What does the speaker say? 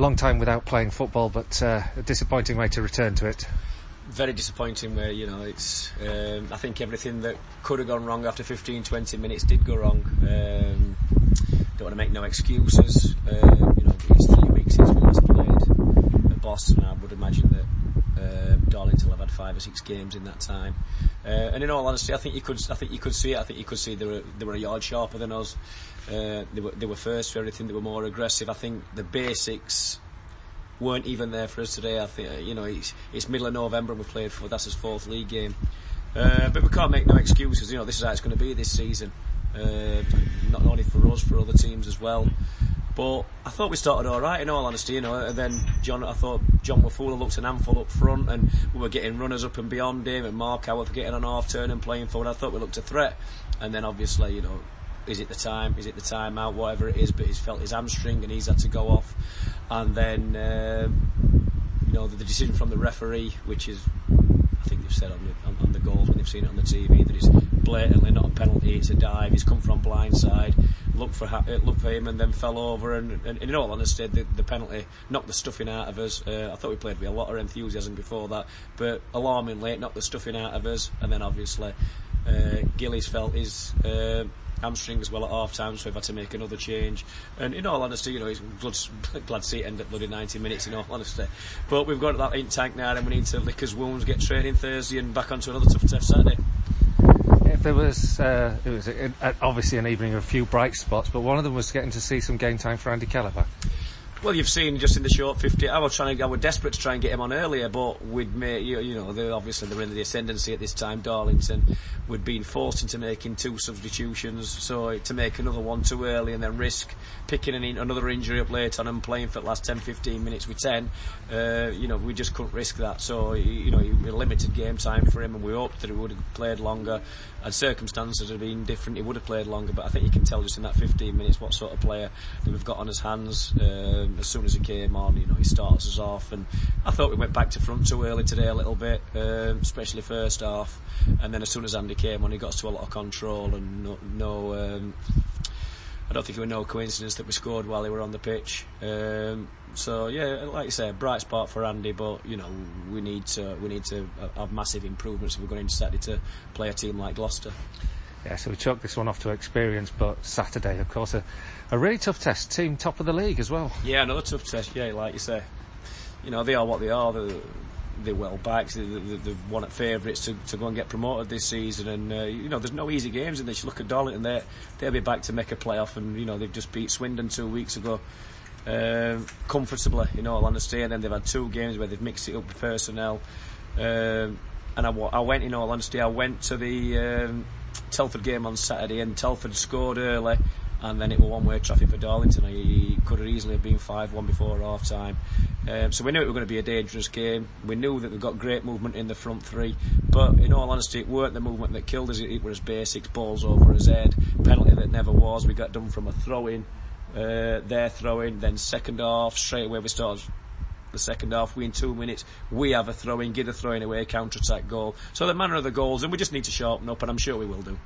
long time without playing football, but uh, a disappointing way to return to it. Very disappointing where, you know, it's, um, I think everything that could have gone wrong after 15, 20 minutes did go wrong. Um, don't want to make no excuses. Um, you know, it's three weeks since we last played at Boston. I would imagine that uh, Darlington will have had five or six games in that time. Uh, and in all honesty, I think you could, I think you could see it. I think you could see they were, they were a yard sharper than us. Uh, they were, they were first for everything. They were more aggressive. I think the basics weren't even there for us today. I think, uh, you know, it's, it's middle of November and we played for, that's his fourth league game. Uh, but we can't make no excuses. You know, this is how it's going to be this season. Uh, not only for us, for other teams as well. But I thought we started all right, in all honesty, you know. And then John, I thought John Wafula looked an handful up front, and we were getting runners up and beyond him, and Mark Howard getting an half turn and playing forward. I thought we looked a threat, and then obviously, you know, is it the time? Is it the time out? Whatever it is, but he's felt his hamstring and he's had to go off, and then um, you know the, decision from the referee, which is I think they've said on the, on, on the goals when they've seen it on the TV that it's blatantly not penalty, it's a dive. He's come from blindside, looked for looked for him, and then fell over. And, and, and in all honesty, the, the penalty knocked the stuffing out of us. Uh, I thought we played with a lot of enthusiasm before that, but alarmingly, it knocked the stuffing out of us. And then obviously, uh, Gillies felt his. Uh, hamstring as well at half time, so we've had to make another change. And in all honesty, you know, he's glad, glad to see it end at bloody 90 minutes in all honesty. But we've got that in tank now and we need to lick his wounds, get training Thursday and back onto another tough test Saturday. There was, uh, it was a, a, obviously an evening of a few bright spots, but one of them was getting to see some game time for Andy Kelleher. Well, you've seen just in the short 50. I was trying to, I was desperate to try and get him on earlier, but we'd made, you, you know, they're obviously they're in the ascendancy at this time, Darlington. We'd been forced into making two substitutions, so to make another one too early and then risk picking an another injury up late on and playing for the last 10, 15 minutes with 10, uh, you know, we just couldn't risk that. So, you know, limited game time for him and we hoped that he would have played longer and circumstances had been different, he would have played longer, but I think you can tell just in that 15 minutes what sort of player that we've got on his hands. Um, as soon as he came on, you know, he starts us off, and I thought we went back to front too early today a little bit, um, especially first half, and then as soon as Andy came on, he got us to a lot of control and no, no um, I don't think it was no coincidence that we scored while they were on the pitch. Um, so yeah, like you say, bright spot for Andy, but you know we need to we need to have massive improvements if we're going into Saturday to play a team like Gloucester. Yeah, so we chalk this one off to experience, but Saturday, of course, a, a really tough test. Team top of the league as well. Yeah, another tough test. Yeah, like you say, you know they are what they are. They're, they're well backed. They're, they're, one at favourites to, to go and get promoted this season. And uh, you know, there's no easy games in this. You look at Darlington, they they'll be back to make a playoff, and you know they've just beat Swindon two weeks ago. Um, comfortably, all honesty, and then they've had two games where they've mixed it up with personnel. Um, and I, I went, in all honesty, I went to the um, Telford game on Saturday, and Telford scored early, and then it was one-way traffic for Darlington. He could have easily have been 5-1 before half-time. Um, so we knew it was going to be a dangerous game. We knew that we've got great movement in the front three, but in all honesty, it weren't the movement that killed us. It, was basics, balls over his head, penalty that never was. We got done from a throw-in, uh, their throw-in, then second half straight away we started the second half. We in two minutes we have a throw in, get a throw in away, counter attack goal. So the manner of the goals, and we just need to sharpen up, and I'm sure we will do.